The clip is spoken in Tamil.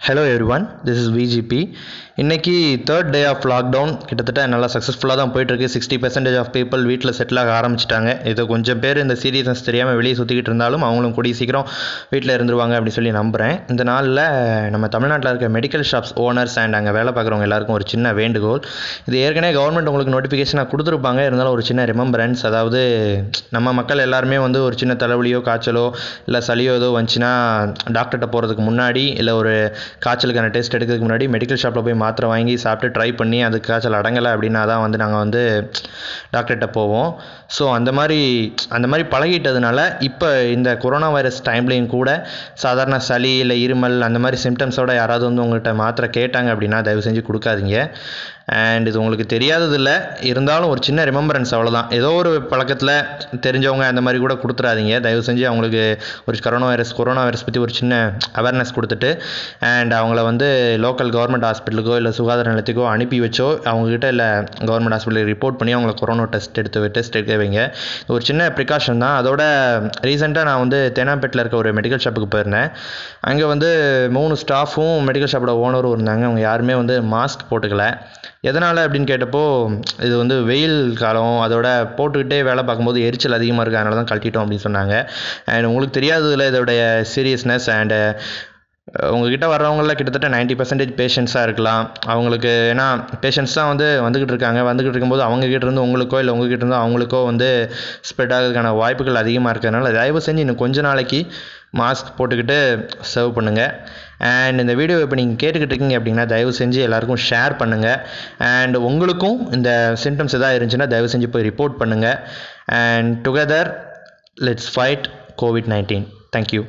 Hello everyone this is VGP இன்றைக்கி தேர்ட் டே ஆஃப் லாக்டவுன் கிட்டத்தட்ட நல்லா சக்ஸஸ்ஃபுல்லாக தான் போயிட்டுருக்கு. சிக்ஸ்டி பர்சன்டேஜ் ஆஃப் பீப்புள் வீட்டில் செட்டில் ஆக ஆரம்பிச்சிட்டாங்க. இது கொஞ்சம் பேர் இந்த சீரியஸ்னஸ் தெரியாமல் வெளியே சுற்றிக்கிட்டு இருந்தாலும் அவங்களும் கூடிய சீக்கிரம் வீட்டில் இருந்துருவாங்க அப்படின்னு சொல்லி நம்புகிறேன் இந்த நாளில் நம்ம தமிழ்நாட்டில் இருக்க மெடிக்கல் ஷாப்ஸ் ஓனர்ஸ் அண்ட் அங்கே வேலை பார்க்குறவங்க எல்லாருக்கும் ஒரு சின்ன வேண்டுகோள். இது ஏற்கனவே கவர்மெண்ட் உங்களுக்கு நோட்டிஃபிகேஷனாக கொடுத்துருப்பாங்க. இருந்தாலும் ஒரு சின்ன ரிமம்பரன்ஸ் அதாவது நம்ம மக்கள் எல்லாருமே வந்து ஒரு சின்ன தலைவலியோ காய்ச்சலோ இல்லை சளியோ ஏதோ வந்துச்சுன்னா டாக்டர்கிட்ட போகிறதுக்கு முன்னாடி இல்லை ஒரு காய்ச்சலுக்கான டெஸ்ட் எடுக்கிறதுக்கு முன்னாடி மெடிக்கல் ஷாப்பில் போய் மாத்திரை வாங்கி சாப்பிட்டு ட்ரை பண்ணி அது காய்ச்சல் அடங்கலை அப்படின்னா தான் வந்து நாங்கள் வந்து டாக்டர்கிட்ட போவோம். ஸோ அந்த மாதிரி அந்த மாதிரி பழகிட்டதுனால இப்போ இந்த கொரோனா வைரஸ் டைம்லேயும் கூட சாதாரண சளி இல்லை இருமல் அந்த மாதிரி சிம்டம்ஸோட யாராவது வந்து உங்கள்கிட்ட மாத்திரை கேட்டாங்க அப்படின்னா தயவு செஞ்சு கொடுக்காதீங்க. அண்ட் இது உங்களுக்கு தெரியாததில்ல இருந்தாலும் ஒரு சின்ன ரிமெம்பரன்ஸ் அவ்வளோதான் ஏதோ ஒரு பழக்கத்தில் தெரிஞ்சவங்க அந்த மாதிரி கூட கொடுத்துறாதீங்க. தயவு செஞ்சு அவங்களுக்கு ஒரு கொரோனா வைரஸ் கொரோனா வைரஸ் பற்றி ஒரு சின்ன அவேர்னஸ் கொடுத்துட்டு அண்ட் அவங்கள வந்து லோக்கல் கவர்மெண்ட் ஹாஸ்பிட்டலுக்கோ இல்லை சுகாதார நிலையத்துக்கோ அனுப்பி வச்சோ அவங்கக்கிட்ட இல்லை கவர்மெண்ட் ஹாஸ்பிட்டலுக்கு ரிப்போர்ட் பண்ணி அவங்கள கொரோனா டெஸ்ட் எடுத்து டெஸ்ட் எடுக்க வைங்க. ஒரு சின்ன ப்ரிகாஷன் தான். அதோட ரீசெண்டாக நான் வந்து தேனாம்பேட்டில் இருக்க ஒரு மெடிக்கல் ஷாப்புக்கு போயிருந்தேன். அங்கே வந்து மூணு ஸ்டாஃபும் மெடிக்கல் ஷாப்போட ஓனரும் இருந்தாங்க. அவங்க யாருமே வந்து மாஸ்க் போட்டுக்கல. எதனால் அப்படின்னு கேட்டப்போ இது வந்து வெயில் காலம். அதோட போட்டுக்கிட்டே வேலை பார்க்கும்போது எரிச்சல் அதிகமாக இருக்குது அதனால தான் கழட்டிட்டோம் அப்படின்னு சொன்னாங்க. அண்ட் உங்களுக்கு தெரியாததில் இதோடைய சீரியஸ்னஸ் அண்டு உங்ககிட்ட வர்றவங்களில் கிட்டத்தட்ட நைன்ட்டி பர்சன்டேஜ் பேஷண்ட்ஸாக இருக்கலாம். அவங்களுக்கு ஏன்னா பேஷண்ட்ஸ் தான் வந்து வந்துக்கிட்டு இருக்காங்க. வந்துக்கிட்டு இருக்கும்போது அவங்ககிட்ட இருந்து உங்களுக்கோ இல்லை உங்ககிட்ட இருந்து அவங்களுக்கோ வந்து ஸ்ப்ரெட் ஆகிறதுக்கான வாய்ப்புகள் அதிகமாக இருக்கிறதுனால தயவு செஞ்சு இன்னும் கொஞ்ச நாளைக்கு மாஸ்க் போட்டுக்கிட்டு சர்வ் பண்ணுங்கள் அண்ட் இந்த வீடியோ இப்போ நீங்கள் கேட்டுக்கிட்டு இருக்கீங்க அப்படின்னா தயவு செஞ்சு எல்லாருக்கும் ஷேர் பண்ணுங்கள் அண்ட் உங்களுக்கும் இந்த சிம்டம்ஸ் எதாவது இருந்துச்சுன்னா தயவு செஞ்சு போய் ரிப்போர்ட் பண்ணுங்கள் and together let's fight COVID nineteen thank you